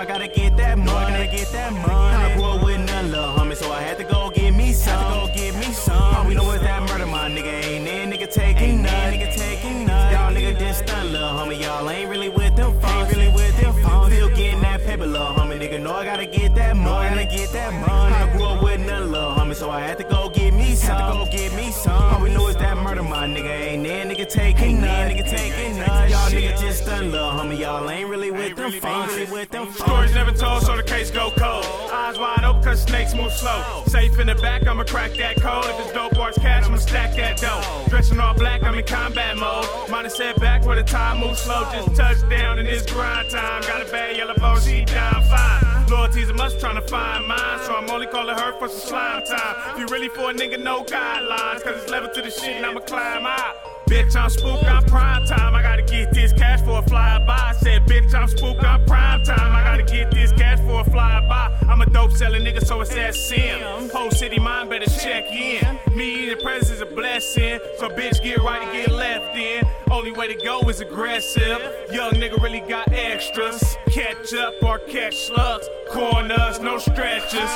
I gotta get that money. I gotta get that money. I grew up with none, little homie, so I had to go get me some. Had to go get me some. All we know is that murder, my nigga ain't there. Nigga taking none. Nigga taking none. Y'all nigga just stunned, little homie. Y'all ain't really with them phones. Ain't really with them phones. Still getting that paper, little homie. Nigga know I gotta get that money. I gotta get that money. I grew up with none, little homie, so I had to go get me some. Had to go get me some. All we know is that murder, my nigga ain't there. Nigga taking none. Nigga taking none. Y'all nigga just stunned, little homie. Y'all ain't really with them phones. Really with them. Stories never told, so the case go cold. Eyes wide open, cause snakes move slow. Safe in the back, I'ma crack that code. If it's dope bars cash, I'ma stack that dough. Dressing all black, I'm in combat mode. Might have set back where the time moves slow. Just touchdown in this grind time. Got a bad yellow bone, she down fine. Loyalty's a must, trying to find mine. So I'm only calling her for some slime time. If you really for a nigga, no guidelines. Cause it's level to the shit and I'ma climb out. Bitch, I'm spook, I'm prime time. I gotta get this cash for a flyby. I said, bitch, I'm spook, I'm prime time. I gotta get this cash for a flyby. I'm a dope selling nigga, so it's that sim. Whole city mind better check in. Me the presence is a blessing. So bitch, get right and get left in. Only way to go is aggressive. Young nigga really got extras. Catch up or catch slugs. Corners, no stretches.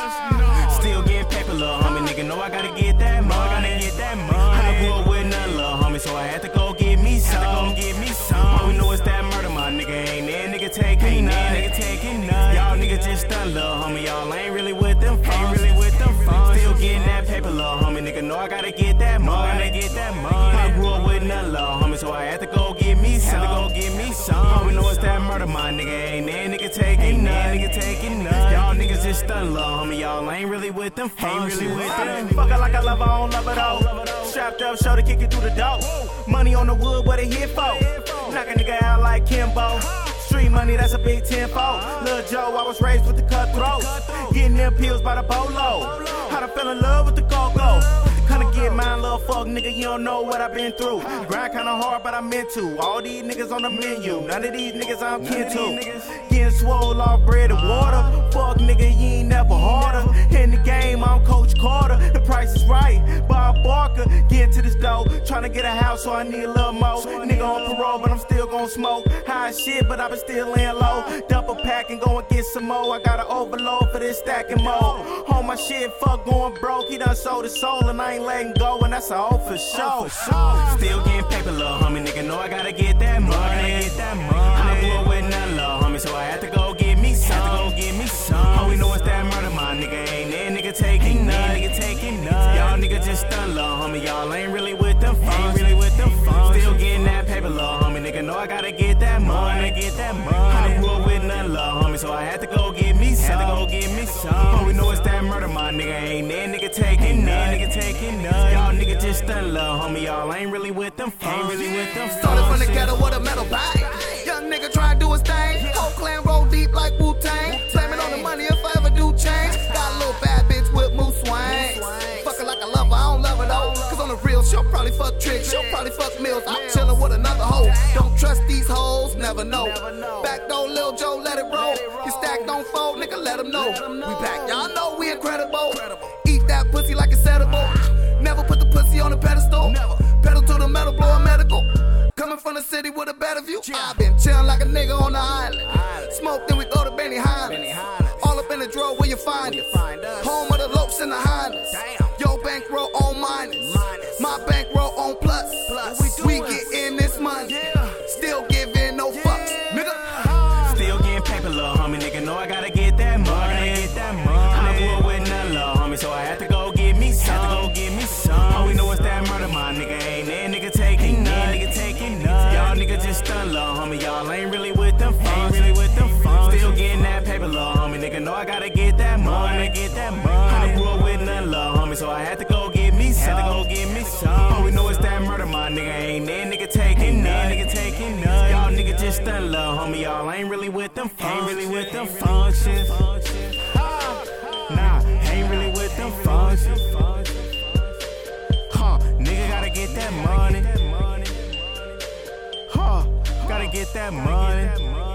Taking none. Nigga taking none. Y'all niggas just stunned, little homie. Y'all ain't really with them phones. Ain't really with them phones. Still getting that paper, little homie. Nigga know I gotta get that money. I gotta get that money. I grew up with none, little homie, so I had to go get me some. Had to go get me some. We know is that murder, my nigga ain't there. Nigga taking none. Nigga taking none. Y'all niggas just stunned, little homie. Y'all ain't really with them phones. Ain't really with them. Fuck her like I love her, I don't love her though. Strapped up, show to kick it through the door. Money on the wood, what it here for? Knock a nigga out like Kimbo. Money, that's a big tempo. Lil Joe, I was raised with the cutthroat. Getting them pills by the bolo. How to fell in love with the go-go. Kinda get mine, little fuck nigga, you don't know what I've been through. Grind kinda hard, but I meant to. All these niggas on the menu, none of these niggas I'm kin to. Getting swole off bread and water. Fuck Tryna get a house, so I need a little more. Nigga on parole, but I'm still gon' smoke. High shit, but I been still laying low. Dump a pack and go and get some more. I got an overload for this stacking mode. Hold my shit, fuck going broke. He done sold his soul and I ain't letting go, and that's all for sure. Still getting paper, little homie. Nigga know I gotta get that money. I gotta get that money. Money. I that money. I grew up with none, little homie, so I had to go get me some. Had to go get me some. All we know it's that murder, my nigga ain't there. Nigga taking none. Nigga taking none. Y'all niggas just stunned, love, homie. Y'all ain't really with them. Ain't really with them phones. Started from the ghetto with a metal bag. Young nigga try to do his thing. Probably fuck tricks. She'll probably fuck meals. I'm chillin' with another hoe. Don't trust these hoes, never know. Back door, Lil Joe, let it roll. You stack don't fold, nigga, let them know. We back, y'all know we incredible. Eat that pussy like it's edible. Never put the pussy on a pedestal. Pedal to the metal, blow a medical. Coming from the city with a better view. I've been chillin' like a nigga on the island. Smoke, then we go to Benny Highlands. All up in the drawer where you find it. Home of the lopes and the Highlands. Yo, bankroll on minus. I gotta get that money. Get that money. I grew up with none, little homie, so I had to go get me some. Had to go get me some. All we know is that murder, my nigga ain't there. Nigga taking none. Nigga taking none. Y'all niggas just stunned, little homie. Y'all ain't really with them. Ain't really with them functions. Nah, ain't really with them functions. Huh, nigga gotta get that money. Huh, gotta get that money.